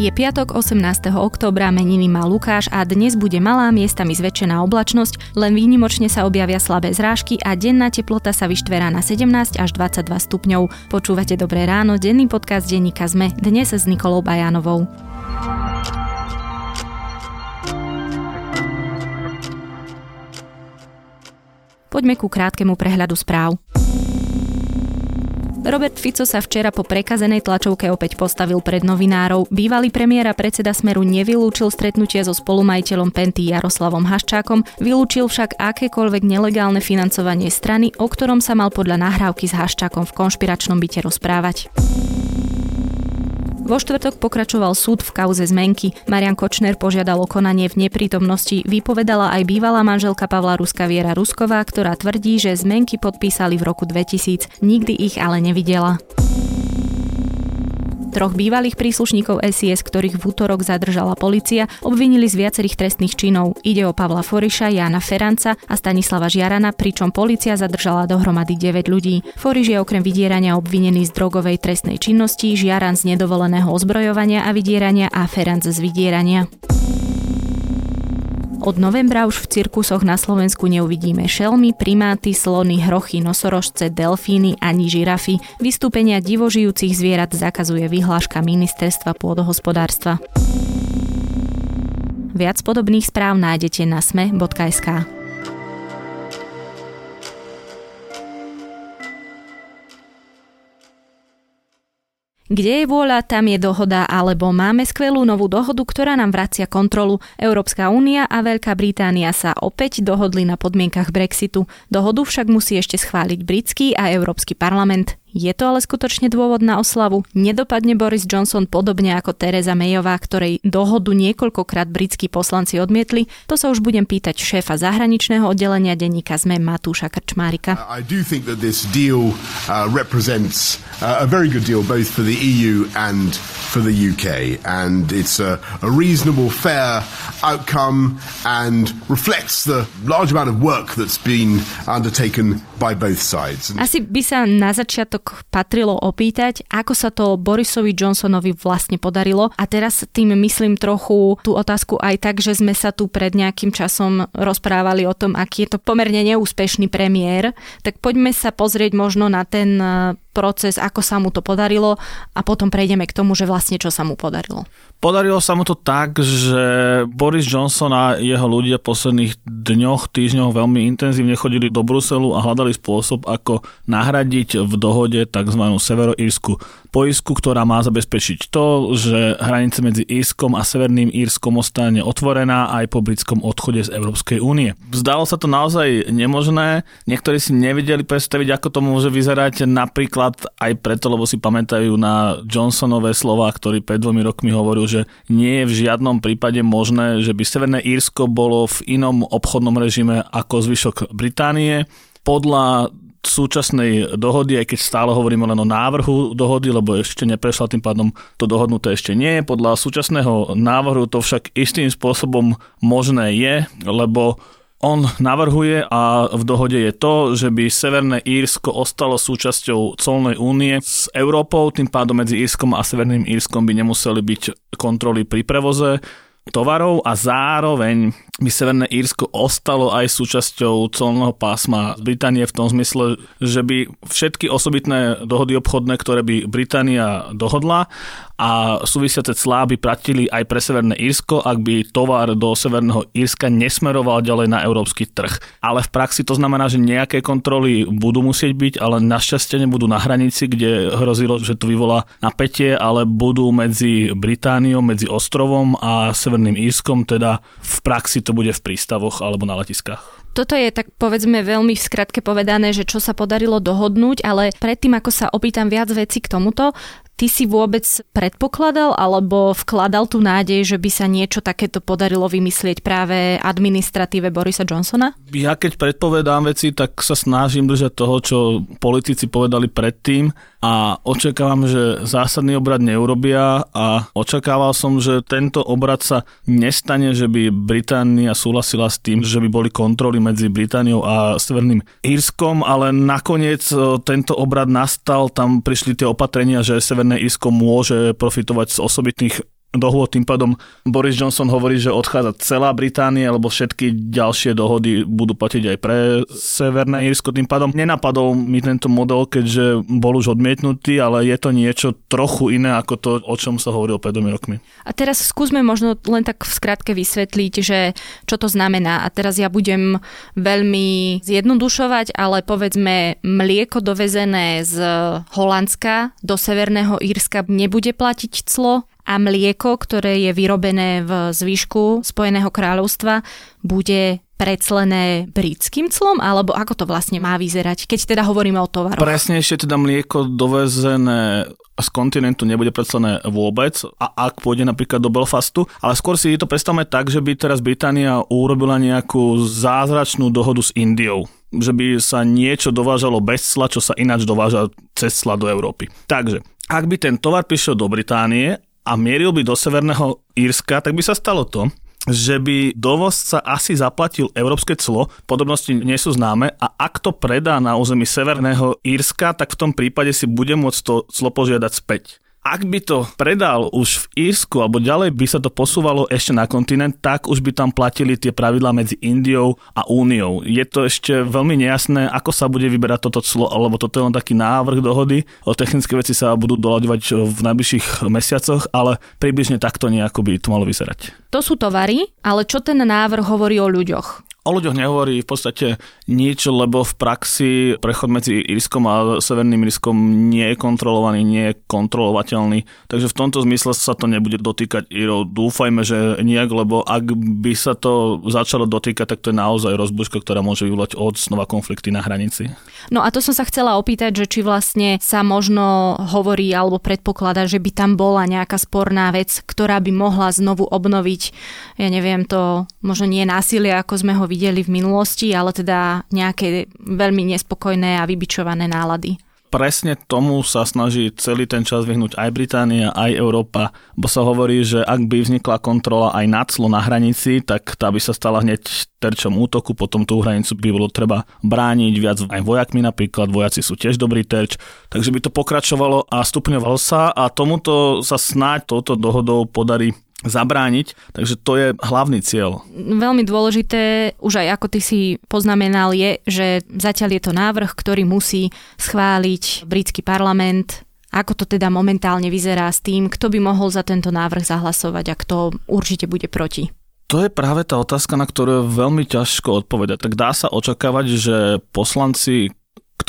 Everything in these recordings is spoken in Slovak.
Je piatok 18. októbra, meniny má Lukáš a dnes bude malá miestami zväčšená oblačnosť, len výnimočne sa objavia slabé zrážky a denná teplota sa vyštverá na 17 až 22 stupňov. Počúvate Dobré ráno, denný podcast denníka ZME, dnes s Nikolou Bajánovou. Poďme ku krátkemu prehľadu správ. Robert Fico sa včera po prekazenej tlačovke opäť postavil pred novinárov. Bývalý premiér a predseda Smeru nevylúčil stretnutie so spolumajiteľom Penty Jaroslavom Haščákom, vylúčil však akékoľvek nelegálne financovanie strany, o ktorom sa mal podľa nahrávky s Haščákom v konšpiračnom byte rozprávať. Vo štvrtok pokračoval súd v kauze zmenky. Marian Kočner požiadal o konanie v neprítomnosti. Vypovedala aj bývalá manželka Pavla Ruska Viera Rusková, ktorá tvrdí, že zmenky podpísali v roku 2000. Nikdy ich ale nevidela. Troch bývalých príslušníkov SIS, ktorých v útorok zadržala policia, obvinili z viacerých trestných činov. Ide o Pavla Foriša, Jána Feranca a Stanislava Žiarana, pričom policia zadržala dohromady 9 ľudí. Foriš je okrem vydierania obvinený z drogovej trestnej činnosti, Žiaran z nedovoleného ozbrojovania a vydierania a Feranc z vydierania. Od novembra už v cirkusoch na Slovensku neuvidíme šelmy, primáty, slony, hrochy, nosorožce, delfíny ani žirafy. Vystúpenia divožijúcich zvierat zakazuje vyhláška Ministerstva pôdohospodárstva. Viac podobných správ nájdete na sme.sk. Kde je vôľa, tam je dohoda, alebo máme skvelú novú dohodu, ktorá nám vracia kontrolu. Európska únia a Veľká Británia sa opäť dohodli na podmienkach Brexitu. Dohodu však musí ešte schváliť britský a Európsky parlament. Je to ale skutočne dôvod na oslavu? Nedopadne Boris Johnson podobne ako Teresa Mayová, ktorej dohodu niekoľkokrát britskí poslanci odmietli? To sa už budem pýtať šéfa zahraničného oddelenia denníka ZME Matúša Krčmárika. I do think that this deal uh, represents uh, a very good deal both for the EU and for the UK and it's a, a reasonable, fair outcome and reflects the large amount of work that's been undertaken by both sides. Asi by sa na začiatok začiatok patrilo opýtať, ako sa to Borisovi Johnsonovi vlastne podarilo. A teraz tým myslím trochu tú otázku aj tak, že sme sa tu pred nejakým časom rozprávali o tom, aký je to pomerne neúspešný premiér. Tak poďme sa pozrieť možno na ten proces, ako sa mu to podarilo a potom prejdeme k tomu, že vlastne čo sa mu podarilo. Podarilo sa mu to tak, že Boris Johnson a jeho ľudia v posledných dňoch, týždňoch veľmi intenzívne chodili do Bruselu a hľadali spôsob, ako nahradiť v dohode tzv. severoírsku poisku, ktorá má zabezpečiť to, že hranice medzi Írskom a Severným Írskom ostane otvorená aj po britskom odchode z Európskej únie. Zdalo sa to naozaj nemožné, niektorí si nevedeli predstaviť, ako to môže vyzerať napríklad aj preto, lebo si pamätajú na Johnsonové slova, ktorý pred dvomi rokmi hovoril, že nie je v žiadnom prípade možné, že by Severné Írsko bolo v inom obchodnom režime ako zvyšok Británie. Podľa súčasnej dohody, aj keď stále hovoríme len o návrhu dohody, lebo ešte neprešla, tým pádom to dohodnuté ešte nie je. Podľa súčasného návrhu to však istým spôsobom možné je, lebo on navrhuje a v dohode je to, že by Severné Írsko ostalo súčasťou colnej únie s Európou, tým pádom medzi Írskom a Severným Írskom by nemuseli byť kontroly pri prevoze tovarov a zároveň by Severné Írsko ostalo aj súčasťou colného pásma Británie v tom zmysle, že by všetky osobitné dohody obchodné, ktoré by Británia dohodla a súvisiace clá by platili aj pre Severné Írsko, ak by tovar do Severného Írska nesmeroval ďalej na európsky trh. Ale v praxi to znamená, že nejaké kontroly budú musieť byť, ale našťastie nebudú na hranici, kde hrozilo, že to vyvolá napätie, ale budú medzi Britániou, medzi ostrovom a Severným Írskom, teda v praxi to bude v prístavoch alebo na letiskách. Toto je tak povedzme veľmi v skratke povedané, že čo sa podarilo dohodnúť, ale predtým ako sa opýtam viac veci k tomuto, Ty si vôbec predpokladal alebo vkladal tú nádej, že by sa niečo takéto podarilo vymyslieť práve administratíve Borisa Johnsona? Ja keď predpovedám veci, tak sa snažím držať toho, čo politici povedali predtým a očakávam, že zásadný obrad neurobia a očakával som, že tento obrad sa nestane, že by Británia súhlasila s tým, že by boli kontroly medzi Britániou a Severným Írskom, ale nakoniec e, tento obrad nastal, tam prišli tie opatrenia, že Severný Severné Írsko môže profitovať z osobitných dohôd. Tým pádom Boris Johnson hovorí, že odchádza celá Británia, lebo všetky ďalšie dohody budú platiť aj pre Severné Írsko. Tým pádom nenapadol mi tento model, keďže bol už odmietnutý, ale je to niečo trochu iné ako to, o čom sa hovorilo pred dvomi rokmi. A teraz skúsme možno len tak v skratke vysvetliť, že čo to znamená. A teraz ja budem veľmi zjednodušovať, ale povedzme mlieko dovezené z Holandska do Severného Írska nebude platiť clo a mlieko, ktoré je vyrobené v zvyšku Spojeného kráľovstva, bude preclené britským clom, alebo ako to vlastne má vyzerať, keď teda hovoríme o tovaroch? Presnejšie teda mlieko dovezené z kontinentu nebude preclené vôbec a ak pôjde napríklad do Belfastu, ale skôr si to predstavme tak, že by teraz Británia urobila nejakú zázračnú dohodu s Indiou že by sa niečo dovážalo bez cla, čo sa ináč dováža cez cla do Európy. Takže, ak by ten tovar prišiel do Británie a mieril by do Severného Írska, tak by sa stalo to, že by dovozca asi zaplatil európske clo, podobnosti nie sú známe a ak to predá na území Severného Írska, tak v tom prípade si bude môcť to clo požiadať späť. Ak by to predal už v Írsku alebo ďalej by sa to posúvalo ešte na kontinent, tak už by tam platili tie pravidlá medzi Indiou a Úniou. Je to ešte veľmi nejasné, ako sa bude vyberať toto clo, alebo toto je len taký návrh dohody. O technické veci sa budú doľaďovať v najbližších mesiacoch, ale približne takto nejako by to malo vyzerať. To sú tovary, ale čo ten návrh hovorí o ľuďoch? O ľuďoch nehovorí v podstate nič, lebo v praxi prechod medzi Irskom a Severným Irskom nie je kontrolovaný, nie je kontrolovateľný. Takže v tomto zmysle sa to nebude dotýkať Irov. Dúfajme, že nejak, lebo ak by sa to začalo dotýkať, tak to je naozaj rozbuška, ktorá môže vyvolať od znova konflikty na hranici. No a to som sa chcela opýtať, že či vlastne sa možno hovorí alebo predpokladá, že by tam bola nejaká sporná vec, ktorá by mohla znovu obnoviť, ja neviem, to možno nie násilie, ako sme ho videli v minulosti, ale teda nejaké veľmi nespokojné a vybičované nálady. Presne tomu sa snaží celý ten čas vyhnúť aj Británia, aj Európa, bo sa hovorí, že ak by vznikla kontrola aj na clo na hranici, tak tá by sa stala hneď terčom útoku, potom tú hranicu by bolo treba brániť viac aj vojakmi napríklad, vojaci sú tiež dobrý terč, takže by to pokračovalo a stupňovalo sa a tomuto sa snáď touto dohodou podarí zabrániť, takže to je hlavný cieľ. Veľmi dôležité, už aj ako ty si poznamenal, je, že zatiaľ je to návrh, ktorý musí schváliť britský parlament. Ako to teda momentálne vyzerá s tým, kto by mohol za tento návrh zahlasovať a kto určite bude proti? To je práve tá otázka, na ktorú je veľmi ťažko odpovedať. Tak dá sa očakávať, že poslanci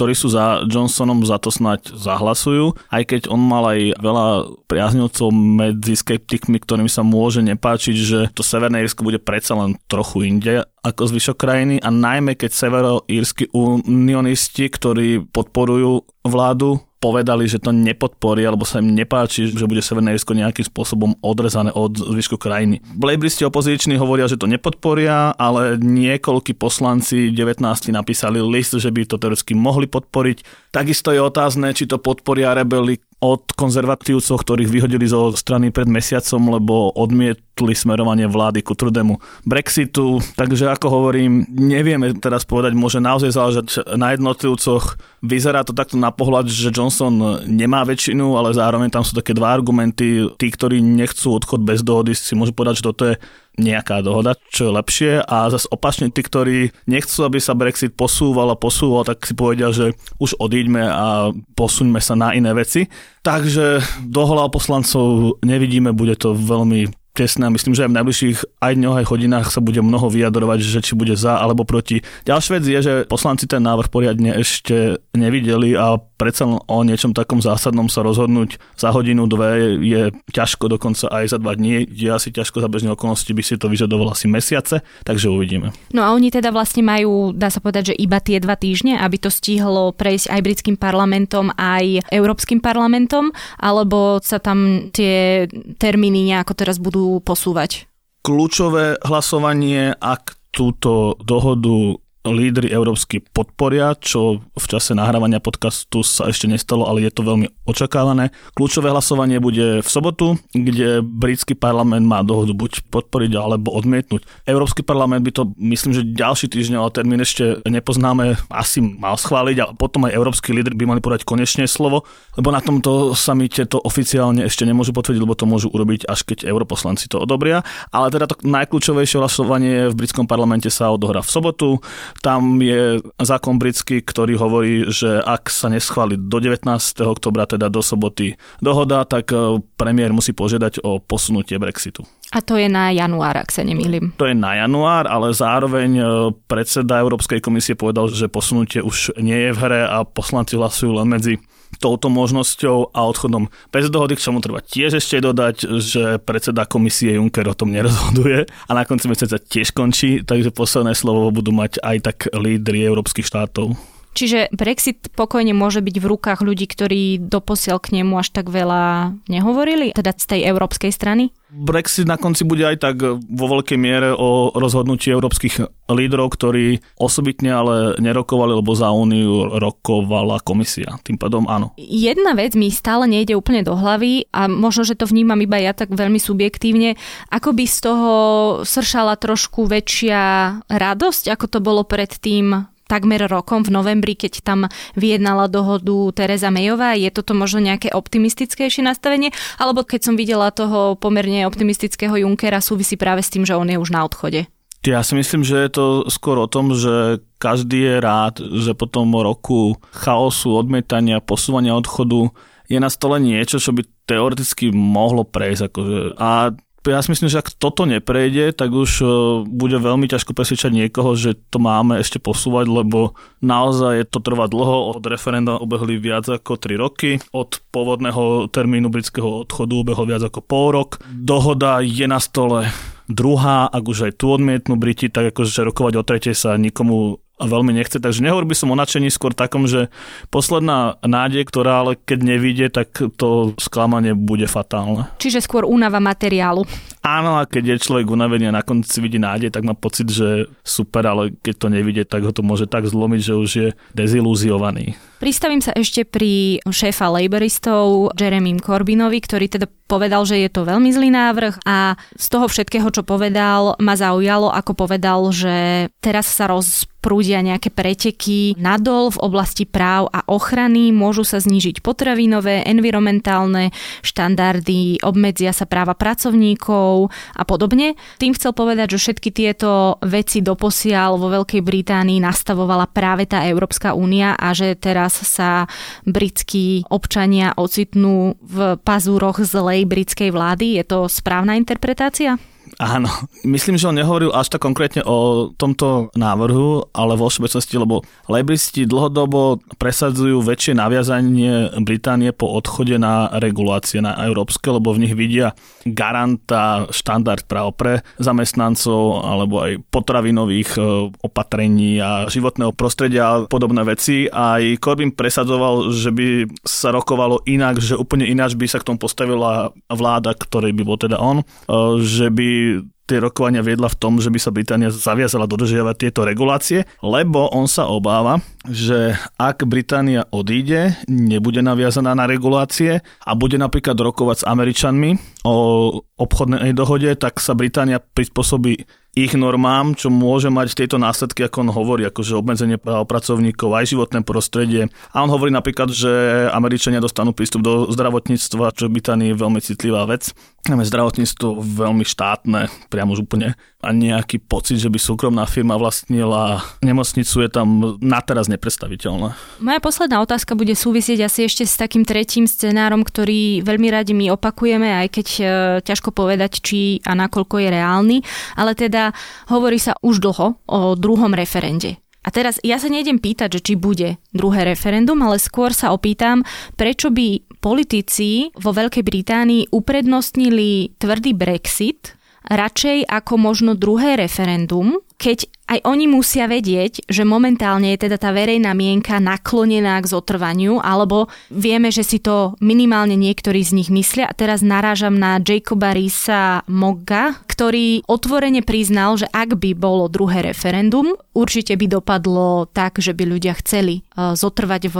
ktorí sú za Johnsonom, za to snať zahlasujú, aj keď on mal aj veľa priaznivcov medzi skeptikmi, ktorým sa môže nepáčiť, že to Severné Írsko bude predsa len trochu inde ako zvyšok krajiny. A najmä keď severoírsky unionisti, ktorí podporujú vládu, povedali, že to nepodporí alebo sa im nepáči, že bude Severné Irsko nejakým spôsobom odrezané od zvyšku krajiny. Blejbristi opoziční hovoria, že to nepodporia, ale niekoľkí poslanci 19 napísali list, že by to teoreticky mohli podporiť. Takisto je otázne, či to podporia rebeli od konzervatívcov, ktorých vyhodili zo strany pred mesiacom, lebo odmietli smerovanie vlády ku trudému Brexitu. Takže ako hovorím, nevieme teraz povedať, môže naozaj záležať na jednotlivcoch. Vyzerá to takto na pohľad, že Johnson nemá väčšinu, ale zároveň tam sú také dva argumenty. Tí, ktorí nechcú odchod bez dohody, si môžu povedať, že toto je nejaká dohoda, čo je lepšie a zase opačne tí, ktorí nechcú, aby sa Brexit posúval a posúval, tak si povedia, že už odíďme a posuňme sa na iné veci. Takže dohola poslancov nevidíme, bude to veľmi tesné myslím, že aj v najbližších aj dňoch, aj hodinách sa bude mnoho vyjadrovať, že či bude za alebo proti. Ďalšia vec je, že poslanci ten návrh poriadne ešte nevideli a predsa o niečom takom zásadnom sa rozhodnúť za hodinu, dve je ťažko, dokonca aj za dva dní. Je asi ťažko za bežné okolnosti, by si to vyžadovalo asi mesiace, takže uvidíme. No a oni teda vlastne majú, dá sa povedať, že iba tie dva týždne, aby to stihlo prejsť aj britským parlamentom, aj Európskym parlamentom, alebo sa tam tie termíny nejako teraz budú posúvať? Kľúčové hlasovanie, ak túto dohodu lídry európsky podporia, čo v čase nahrávania podcastu sa ešte nestalo, ale je to veľmi očakávané. Kľúčové hlasovanie bude v sobotu, kde britský parlament má dohodu buď podporiť alebo odmietnúť. Európsky parlament by to, myslím, že ďalší týždeň, ale termín ešte nepoznáme, asi mal schváliť a potom aj európsky lídry by mali podať konečne slovo, lebo na tomto samite to oficiálne ešte nemôžu potvrdiť, lebo to môžu urobiť až keď europoslanci to odobria. Ale teda to najkľúčovejšie hlasovanie v britskom parlamente sa odohrá v sobotu. Tam je zákon britský, ktorý hovorí, že ak sa neschváli do 19. oktobra, teda do soboty dohoda, tak e, premiér musí požiadať o posunutie Brexitu. A to je na január, ak sa nemýlim. To je na január, ale zároveň e, predseda Európskej komisie povedal, že posunutie už nie je v hre a poslanci hlasujú len medzi touto možnosťou a odchodom bez dohody, k čomu treba tiež ešte dodať, že predseda komisie Juncker o tom nerozhoduje a na konci mesiaca tiež končí, takže posledné slovo budú mať aj tak lídry európskych štátov. Čiže Brexit pokojne môže byť v rukách ľudí, ktorí doposiaľ k nemu až tak veľa nehovorili, teda z tej európskej strany? Brexit na konci bude aj tak vo veľkej miere o rozhodnutí európskych lídrov, ktorí osobitne ale nerokovali, lebo za úniu rokovala komisia. Tým pádom áno. Jedna vec mi stále nejde úplne do hlavy a možno, že to vnímam iba ja tak veľmi subjektívne. Ako by z toho sršala trošku väčšia radosť, ako to bolo predtým takmer rokom v novembri, keď tam vyjednala dohodu Teresa Mayová. Je toto možno nejaké optimistickejšie nastavenie? Alebo keď som videla toho pomerne optimistického Junkera, súvisí práve s tým, že on je už na odchode? Ja si myslím, že je to skôr o tom, že každý je rád, že po tom roku chaosu, odmietania, posúvania odchodu je na stole niečo, čo by teoreticky mohlo prejsť. Akože. A ja si myslím, že ak toto neprejde, tak už e, bude veľmi ťažko presvedčať niekoho, že to máme ešte posúvať, lebo naozaj to trvá dlho. Od referenda obehli viac ako 3 roky. Od pôvodného termínu britského odchodu ubehol viac ako pol rok. Dohoda je na stole druhá, ak už aj tu odmietnú Briti, tak akože rokovať o tretej sa nikomu veľmi nechce. Takže nehovor by som o nadšení skôr takom, že posledná nádej, ktorá ale keď nevíde, tak to sklamanie bude fatálne. Čiže skôr únava materiálu. Áno, a keď je človek unavený a na konci vidí nádej, tak má pocit, že super, ale keď to nevidie, tak ho to môže tak zlomiť, že už je dezilúziovaný. Pristavím sa ešte pri šéfa laboristov Jeremy Corbynovi, ktorý teda povedal, že je to veľmi zlý návrh a z toho všetkého, čo povedal, ma zaujalo, ako povedal, že teraz sa roz prúdia nejaké preteky nadol v oblasti práv a ochrany, môžu sa znížiť potravinové, environmentálne štandardy, obmedzia sa práva pracovníkov a podobne. Tým chcel povedať, že všetky tieto veci doposiaľ vo Veľkej Británii nastavovala práve tá Európska únia a že teraz sa britskí občania ocitnú v pazúroch zlej britskej vlády. Je to správna interpretácia? Áno, myslím, že on nehovoril až tak konkrétne o tomto návrhu, ale vo všeobecnosti, lebo lebristi dlhodobo presadzujú väčšie naviazanie Británie po odchode na regulácie na európske, lebo v nich vidia garanta štandard práv pre zamestnancov alebo aj potravinových e, opatrení a životného prostredia a podobné veci. Aj Corbyn presadzoval, že by sa rokovalo inak, že úplne ináč by sa k tomu postavila vláda, ktorej by bol teda on, e, že by tie rokovania viedla v tom, že by sa Británia zaviazala dodržiavať tieto regulácie, lebo on sa obáva, že ak Británia odíde, nebude naviazaná na regulácie a bude napríklad rokovať s Američanmi o obchodnej dohode, tak sa Británia prispôsobí ich normám, čo môže mať tieto následky, ako on hovorí, akože obmedzenie práv pracovníkov, aj životné prostredie. A on hovorí napríklad, že Američania dostanú prístup do zdravotníctva, čo by je veľmi citlivá vec. Zdravotníctvo veľmi štátne, priamo už úplne. A nejaký pocit, že by súkromná firma vlastnila nemocnicu je tam na teraz nepredstaviteľné. Moja posledná otázka bude súvisieť asi ešte s takým tretím scenárom, ktorý veľmi radi my opakujeme, aj keď e, ťažko povedať, či a nakoľko je reálny, ale teda hovorí sa už dlho o druhom referende. A teraz ja sa nejdem pýtať, že či bude druhé referendum, ale skôr sa opýtam, prečo by politici vo Veľkej Británii uprednostnili tvrdý Brexit radšej ako možno druhé referendum, keď aj oni musia vedieť, že momentálne je teda tá verejná mienka naklonená k zotrvaniu, alebo vieme, že si to minimálne niektorí z nich myslia. A teraz narážam na Jacoba Risa Mogga, ktorý otvorene priznal, že ak by bolo druhé referendum, určite by dopadlo tak, že by ľudia chceli e, zotrvať v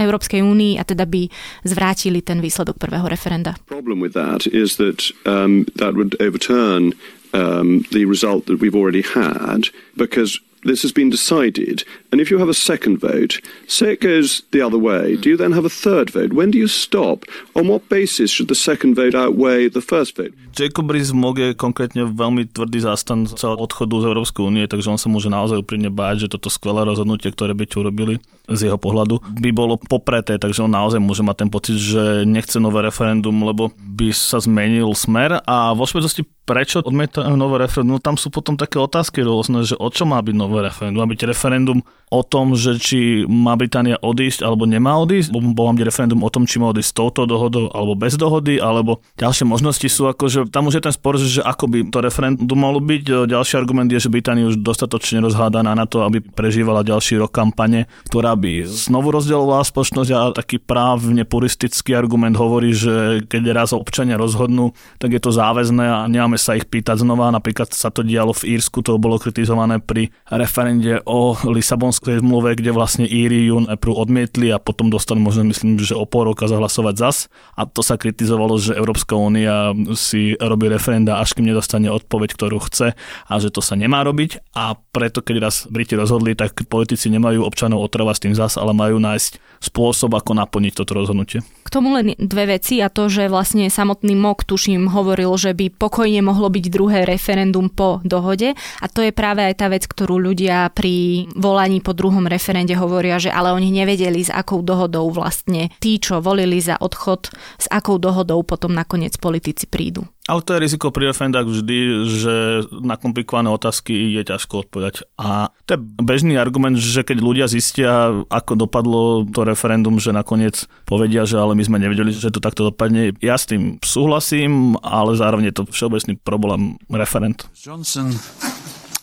Európskej únii a teda by zvrátili ten výsledok prvého referenda. Problem with that is that um, that would overturn um, the result that we've already had because this has been decided. And if you have a second vote, say it goes the other way, do you then have a third vote? When do you stop? On what basis should the second vote outweigh the first vote? Jacob Rees-Mogg je konkrétne veľmi tvrdý zástanca odchodu z Európskej únie, takže on sa môže naozaj úprimne báť, že toto skvelé rozhodnutie, ktoré by tu urobili z jeho pohľadu, by bolo popreté, takže on naozaj môže mať ten pocit, že nechce nové referendum, lebo by sa zmenil smer a vo Švedosti prečo odmietajú nové referendum? No tam sú potom také otázky rôzne, že o čo má byť nové referendum? Má byť referendum o tom, že či má Británia odísť alebo nemá odísť, bolo byť referendum o tom, či má odísť s touto dohodou alebo bez dohody, alebo ďalšie možnosti sú ako, že tam už je ten spor, že ako by to referendum malo byť. Ďalší argument je, že Británia už dostatočne rozhádaná na to, aby prežívala ďalší rok kampane, ktorá by znovu rozdelovala spoločnosť a taký právne puristický argument hovorí, že keď raz občania rozhodnú, tak je to záväzné a nemáme sa ich pýtať znova. Napríklad sa to dialo v Írsku, to bolo kritizované pri referende o Lisabon Lisabonskej zmluve, kde vlastne Íri ju najprv odmietli a potom dostali možno myslím, že o pol roka zahlasovať zas. A to sa kritizovalo, že Európska únia si robí referenda, až kým nedostane odpoveď, ktorú chce a že to sa nemá robiť. A preto, keď raz Briti rozhodli, tak politici nemajú občanov otravať s tým zas, ale majú nájsť spôsob, ako naplniť toto rozhodnutie. K tomu len dve veci a to, že vlastne samotný MOK, tuším, hovoril, že by pokojne mohlo byť druhé referendum po dohode a to je práve aj tá vec, ktorú ľudia pri volaní po druhom referende hovoria, že ale oni nevedeli, s akou dohodou vlastne tí, čo volili za odchod, s akou dohodou potom nakoniec politici prídu. Ale to je riziko pri referendách vždy, že na komplikované otázky je ťažko odpovedať. A to je bežný argument, že keď ľudia zistia, ako dopadlo to referendum, že nakoniec povedia, že ale my sme nevedeli, že to takto dopadne. Ja s tým súhlasím, ale zároveň je to všeobecný problém referent. Johnson,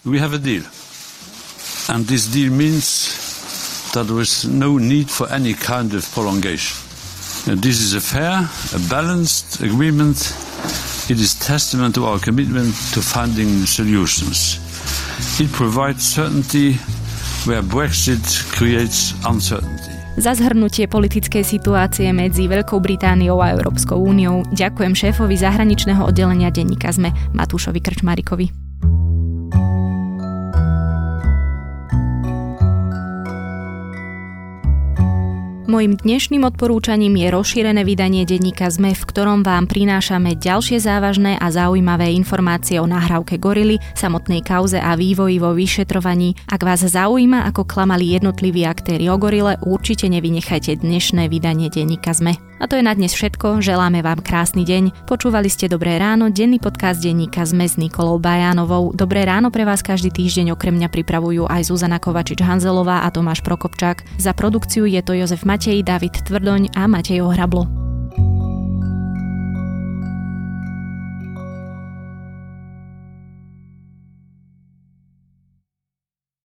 we have a deal. And this deal means that there is no need for any kind of prolongation. And this is a fair, a balanced agreement. It is testament to our commitment to finding solutions. It provides certainty where Brexit creates uncertainty. Za zhrnutie politickej situácie medzi Veľkou Britániou a Európskou úniou ďakujem šéfovi zahraničného oddelenia denníka ZME Matúšovi Krčmarikovi. Mojím dnešným odporúčaním je rozšírené vydanie denníka ZME, v ktorom vám prinášame ďalšie závažné a zaujímavé informácie o nahrávke gorily, samotnej kauze a vývoji vo vyšetrovaní. Ak vás zaujíma, ako klamali jednotliví aktéri o gorile, určite nevynechajte dnešné vydanie denníka ZME. A to je na dnes všetko, želáme vám krásny deň. Počúvali ste Dobré ráno, denný podcast denníka ZME s Nikolou Bajánovou. Dobré ráno pre vás každý týždeň okrem mňa pripravujú aj Zuzana Kovačič-Hanzelová a Tomáš Prokopčák. Za produkciu je to Jozef Matej, David Tvrdoň a Matej Ohrablo.